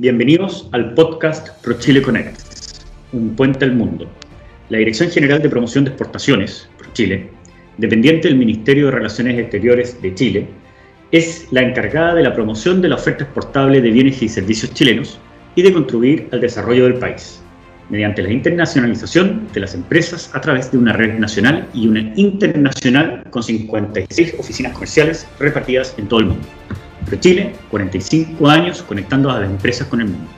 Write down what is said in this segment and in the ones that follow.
Bienvenidos al podcast ProChile Connect, un puente al mundo. La Dirección General de Promoción de Exportaciones, ProChile, dependiente del Ministerio de Relaciones Exteriores de Chile, es la encargada de la promoción de la oferta exportable de bienes y servicios chilenos y de contribuir al desarrollo del país, mediante la internacionalización de las empresas a través de una red nacional y una internacional con 56 oficinas comerciales repartidas en todo el mundo. Chile, 45 años conectando a las empresas con el mundo.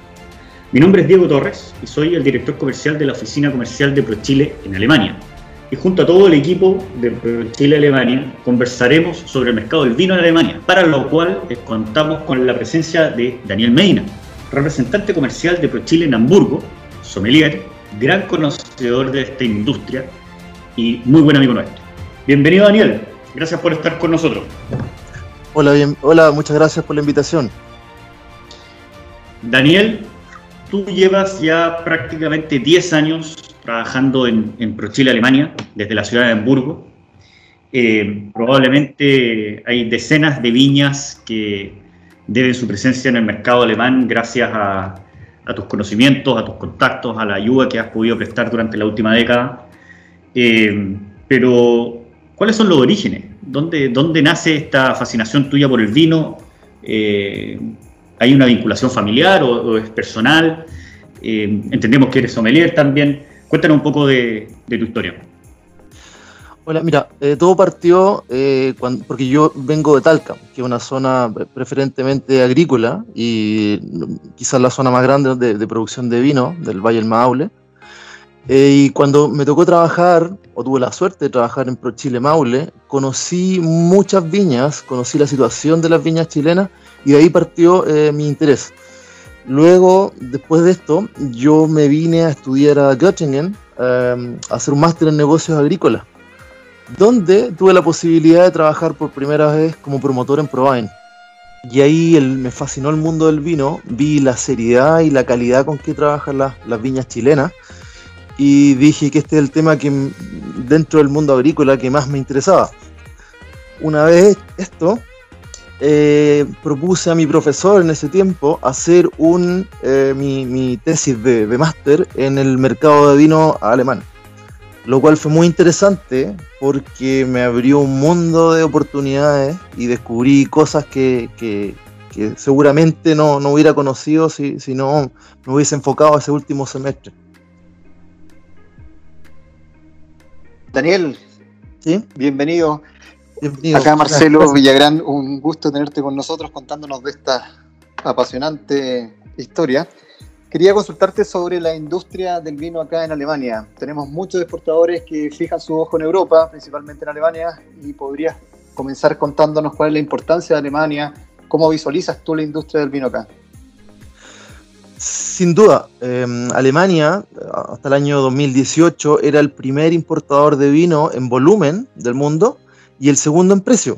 Mi nombre es Diego Torres y soy el director comercial de la oficina comercial de ProChile en Alemania. Y junto a todo el equipo de ProChile Alemania conversaremos sobre el mercado del vino en Alemania, para lo cual contamos con la presencia de Daniel Medina, representante comercial de ProChile en Hamburgo, sommelier, gran conocedor de esta industria y muy buen amigo nuestro. Bienvenido Daniel, gracias por estar con nosotros. Hola, bien, hola, muchas gracias por la invitación. Daniel, tú llevas ya prácticamente 10 años trabajando en, en ProChile, Alemania, desde la ciudad de Hamburgo. Eh, probablemente hay decenas de viñas que deben su presencia en el mercado alemán gracias a, tus conocimientos, a tus contactos, a la ayuda que has podido prestar durante la última década. Eh, pero, ¿cuáles son los orígenes? ¿Dónde, ¿Dónde nace esta fascinación tuya por el vino? Eh, ¿Hay una vinculación familiar o, es personal? Eh, entendemos que eres sommelier también. Cuéntanos un poco de, tu historia. Hola, mira, eh, todo partió porque yo vengo de Talca, que es una zona preferentemente agrícola y quizás la zona más grande de, de producción de vino del Valle del Maule. Eh, y cuando me tocó trabajar, o tuve la suerte de trabajar en ProChile Maule, conocí muchas viñas, conocí la situación de las viñas chilenas y de ahí partió eh, mi interés. Luego, después de esto, yo me vine a estudiar a Göttingen, em, a hacer un máster en negocios agrícolas, donde tuve la posibilidad de trabajar por primera vez como promotor en Provine. Y ahí me fascinó el mundo del vino, vi la seriedad y la calidad con que trabajan las viñas chilenas y dije que este es el tema que dentro del mundo agrícola que más me interesaba. Una vez esto, eh, propuse a mi profesor en ese tiempo hacer un, eh, mi, tesis de, de máster en el mercado de vino alemán, lo cual fue muy interesante porque me abrió un mundo de oportunidades y descubrí cosas que, que, seguramente no, no, hubiera conocido si, si no me hubiese enfocado ese último semestre. Daniel, ¿Sí? bienvenido. Acá Marcelo Villagrán, un gusto tenerte con nosotros contándonos de esta apasionante historia. Quería consultarte sobre la industria del vino acá en Alemania. Tenemos muchos exportadores que fijan su ojo en Europa, principalmente en Alemania, y podrías comenzar contándonos cuál es la importancia de Alemania, cómo visualizas tú la industria del vino acá. Sin duda, em, Alemania hasta el año 2018 era el primer importador de vino en volumen del mundo y el segundo en precio.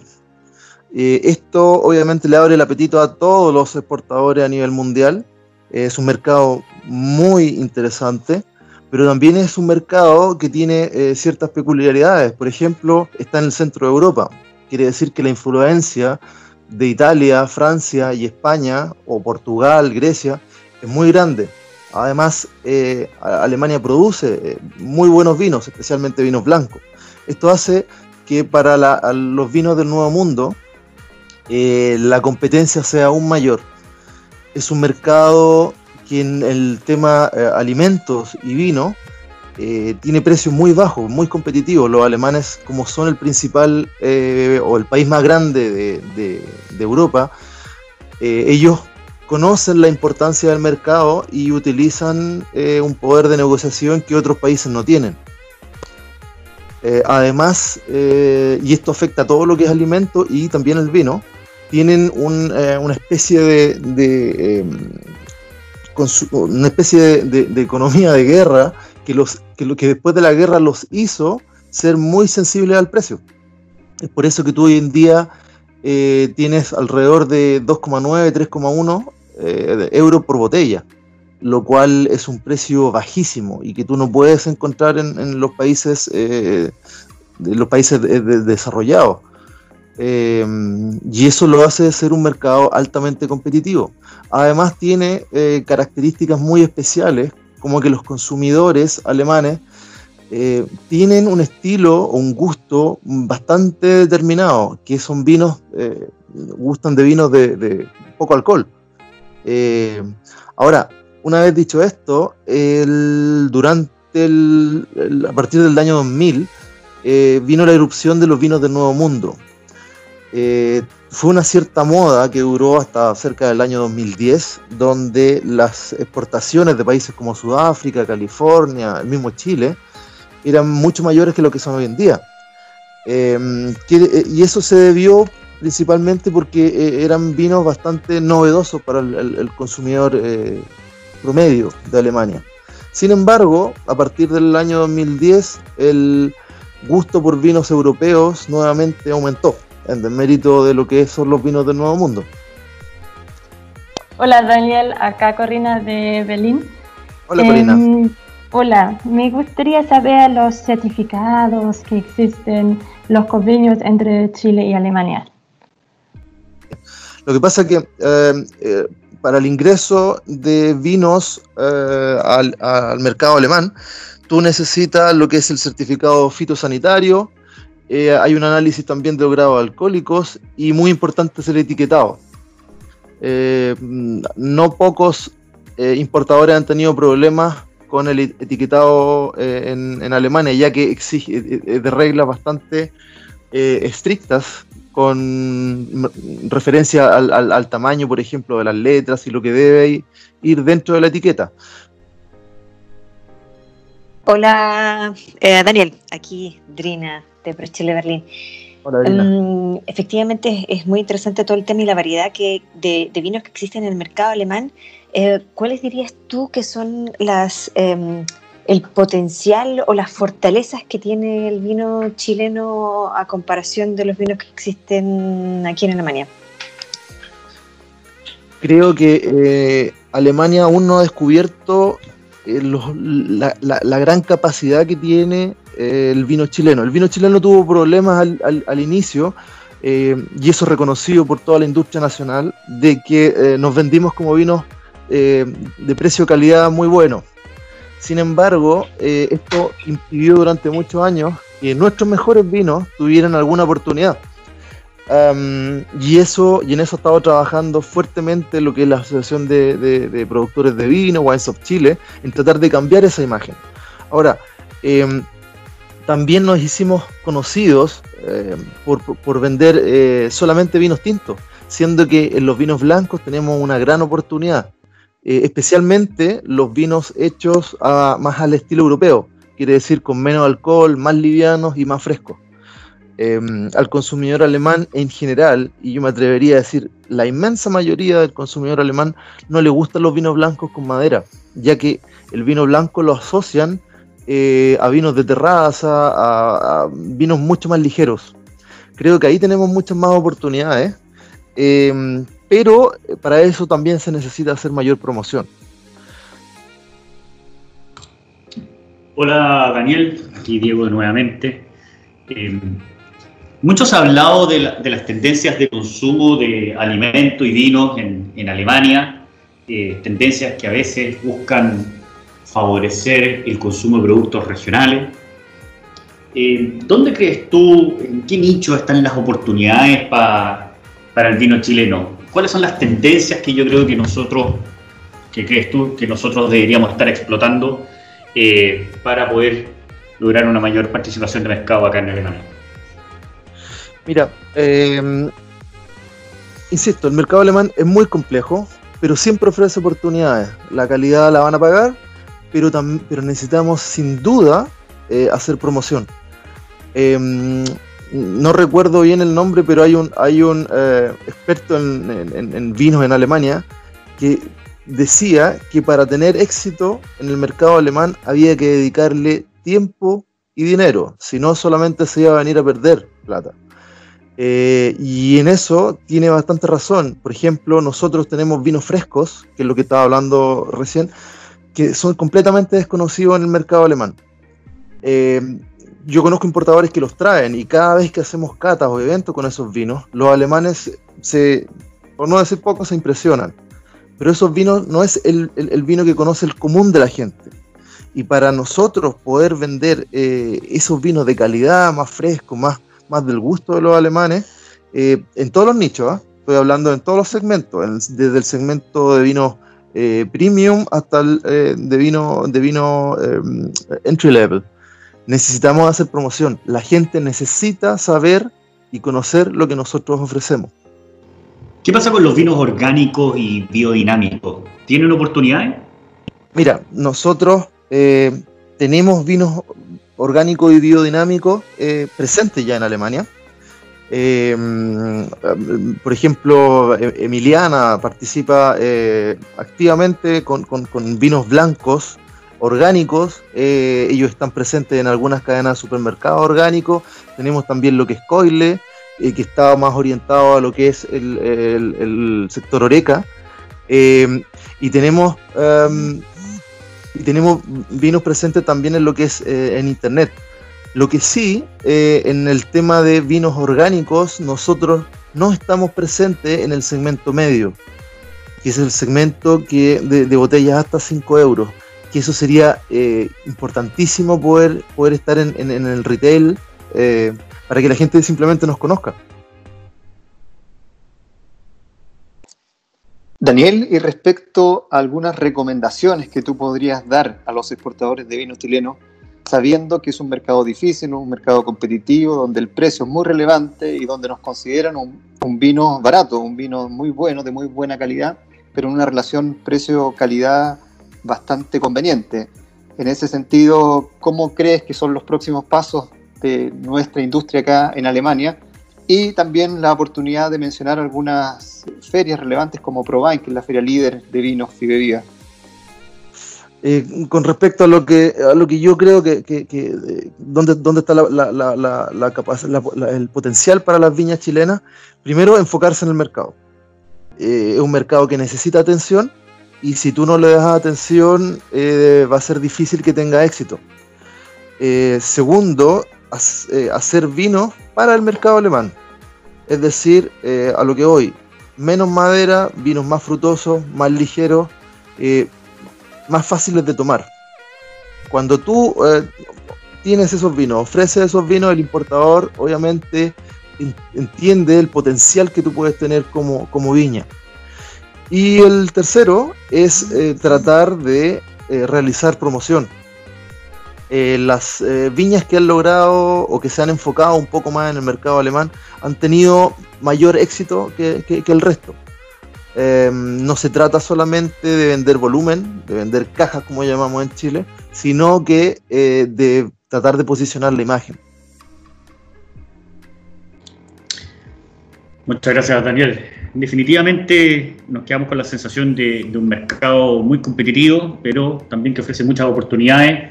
Eh, esto obviamente le abre el apetito a todos los exportadores a nivel mundial. es un mercado muy interesante, pero también es un mercado que tiene eh, ciertas peculiaridades. Por ejemplo, está en el centro de Europa. Quiere decir que la influencia de Italia, Francia y España, o Portugal, Grecia, es muy grande. Además, eh, Alemania produce eh, muy buenos vinos, especialmente vinos blancos. Esto hace que para los vinos del Nuevo Mundo eh, la competencia sea aún mayor. Es un mercado que en el tema alimentos y vino tiene precios muy bajos, muy competitivos. Los alemanes, como son el principal o el país más grande de, de Europa, ellos conocen la importancia del mercado y utilizan eh, un poder de negociación que otros países no tienen. Eh, además, eh, y esto afecta a todo lo que es alimento y también el vino, tienen una especie de, em, una especie de, economía de guerra que, los, que, que después de la guerra los hizo ser muy sensibles al precio. Es por eso que tú hoy en día tienes alrededor de 2,9, 3,1 eh, euros por botella, lo cual es un precio bajísimo y que tú no puedes encontrar en, los países, eh, países desarrollados. eh, y eso lo hace ser un mercado altamente competitivo. Además tiene eh, características muy especiales, como que los consumidores alemanes eh, tienen un estilo o un gusto bastante determinado, que son vinos, gustan de vinos de, poco alcohol. ahora, una vez dicho esto, durante el, a partir del año 2000 vino la erupción de los vinos del Nuevo Mundo eh, fue una cierta moda que duró hasta cerca del año 2010, donde las exportaciones de países como Sudáfrica, California, el mismo Chile, eran mucho mayores que lo que son hoy en día. Em, eh, y eso se debió principalmente porque eh, eran vinos bastante novedosos para el, consumidor promedio de Alemania. Sin embargo, a partir del año 2010, el gusto por vinos europeos nuevamente aumentó en mérito de lo que son los vinos del Nuevo Mundo. Hola Daniel, acá Corina de Berlín. Hola Corina. Hola, me gustaría saber los certificados que existen, los convenios entre Chile y Alemania. Lo que pasa es que em, eh, para el ingreso de vinos eh, al, al mercado alemán, tú necesitas lo que es el certificado fitosanitario, eh, hay un análisis también de los grados alcohólicos y muy importante es el etiquetado. Eh, no pocos eh, importadores han tenido problemas con el etiquetado en, Alemania, ya que exige de reglas bastante estrictas con referencia al, tamaño, por ejemplo, de las letras y lo que debe ir dentro de la etiqueta. Hola, Daniel, aquí Drina de Prochile Berlín. Um, efectivamente es, muy interesante todo el tema y la variedad que, de, vinos que existen en el mercado alemán. Eh, ¿Cuáles dirías tú que son las em, el potencial o las fortalezas que tiene el vino chileno a comparación de los vinos que existen aquí en Alemania? Creo que eh, Alemania aún no ha descubierto eh, la, gran capacidad que tiene el vino chileno. El vino chileno tuvo problemas al, inicio, y eso reconocido por toda la industria nacional, de que nos vendimos como vinos eh, de precio-calidad muy bueno. Sin embargo, esto impidió durante muchos años que nuestros mejores vinos tuvieran alguna oportunidad. y eso y en eso estado trabajando fuertemente lo que es la Asociación de, de Productores de Vino, Wines of Chile, en tratar de cambiar esa imagen. Ahora, también nos hicimos conocidos eh, por, vender eh, solamente vinos tintos, siendo que en los vinos blancos tenemos una gran oportunidad, eh, especialmente los vinos hechos más al estilo europeo, quiere decir con menos alcohol, más livianos y más frescos. Em, al consumidor alemán en general, y yo me atrevería a decir, la inmensa mayoría del consumidor alemán no le gustan los vinos blancos con madera, ya que el vino blanco lo asocian eh, a vinos de terraza, a, vinos mucho más ligeros. Creo que ahí tenemos muchas más oportunidades, em, pero para eso también se necesita hacer mayor promoción. Hola Daniel, aquí Diego nuevamente. Eh, muchos han hablado de, las tendencias de consumo de alimentos y vinos en, Alemania, eh, tendencias que a veces buscan favorecer el consumo de productos regionales. Eh, ¿Dónde crees tú, en qué nicho están las oportunidades para el vino chileno? ¿Cuáles son las tendencias que yo creo que nosotros, que crees tú, que nosotros deberíamos estar explotando eh, para poder lograr una mayor participación de mercado acá en Alemania? Mira, eh, insisto, el mercado alemán es muy complejo, pero siempre ofrece oportunidades. La calidad la van a pagar pero, pero necesitamos sin duda eh, hacer promoción. No recuerdo bien el nombre, pero hay un, eh, experto en, vinos en Alemania que decía que para tener éxito en el mercado alemán había que dedicarle tiempo y dinero, si no solamente se iba a venir a perder plata. Eh, y en eso tiene bastante razón. Por ejemplo, nosotros tenemos vinos frescos, que es lo que estaba hablando recién, que son completamente desconocidos en el mercado alemán. Eh, yo conozco importadores que los traen y cada vez que hacemos catas o eventos con esos vinos, los alemanes se, por no decir poco, se impresionan. Pero esos vinos no es el, vino que conoce el común de la gente. Y para nosotros poder vender eh, esos vinos de calidad, más frescos, más, más del gusto de los alemanes, eh, en todos los nichos, ¿ah? estoy hablando en todos los segmentos, desde el segmento de vinos eh, premium hasta el de vino, de vino entry level. Necesitamos hacer promoción. La gente necesita saber y conocer lo que nosotros ofrecemos. ¿Qué pasa con los vinos orgánicos y biodinámicos? ¿Tienen oportunidades? Mira, nosotros eh, tenemos vinos orgánicos y biodinámicos eh, presentes ya en Alemania. Eh, por ejemplo, e-, Emiliana participa activamente con, vinos blancos orgánicos. ellos están presentes en algunas cadenas de supermercados orgánicos. Tenemos también lo que es Coile, que está más orientado a lo que es el, sector Oreca. Eh, y tenemos em, y tenemos vinos presentes también en lo que es eh, en internet. Lo que sí, eh, en el tema de vinos orgánicos, nosotros no estamos presentes en el segmento medio, que es el segmento que de, botellas hasta 5 euros, que eso sería importantísimo poder, poder estar en, en el retail para que la gente simplemente nos conozca. Daniel, y respecto a algunas recomendaciones que tú podrías dar a los exportadores de vino chileno, sabiendo que es un mercado difícil, un mercado competitivo, donde el precio es muy relevante y donde nos consideran un, un vino barato, un vino muy bueno, de muy buena calidad, pero en una relación precio-calidad bastante conveniente. En ese sentido, ¿cómo crees que son los próximos pasos de nuestra industria acá en Alemania y también la oportunidad de mencionar algunas ferias relevantes como ProVine, que es la feria líder de vinos y bebidas. Eh, con respecto a lo que a lo que yo creo que, que, eh, dónde, dónde está la, la, la, el potencial para las viñas chilenas, primero enfocarse en el mercado. Eh, es un mercado que necesita atención y si tú no le das atención va a ser difícil que tenga éxito. segundo, eh, hacer vino para el mercado alemán. Es decir, eh, a lo que hoy, menos madera, vinos más frutosos, más ligeros, eh, más fáciles de tomar. Cuando tú tienes esos vinos, ofreces esos vinos, el importador obviamente entiende el potencial que tú puedes tener como, como viña. Y el tercero es tratar de realizar promoción eh, las eh, viñas que han logrado o que se han enfocado un poco más en el mercado alemán han tenido mayor éxito que, el resto. Em, no se trata solamente de vender volumen, de vender cajas como llamamos en Chile, sino que eh, de tratar de posicionar la imagen. Muchas gracias, Daniel. Definitivamente nos quedamos con la sensación de, un mercado muy competitivo, pero también que ofrece muchas oportunidades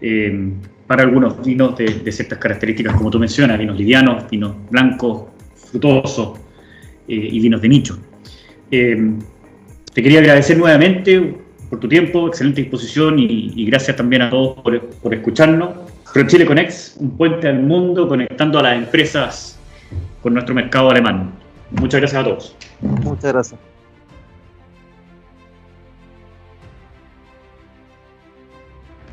eh, para algunos vinos de, ciertas características, como tú mencionas, vinos livianos, vinos blancos, frutosos eh, y vinos de nicho. Eh, te quería agradecer nuevamente por tu tiempo, excelente disposición y, gracias también a todos por, por escucharnos. Chile Conex, un puente al mundo conectando a las empresas con nuestro mercado alemán. Muchas gracias a todos. Muchas gracias.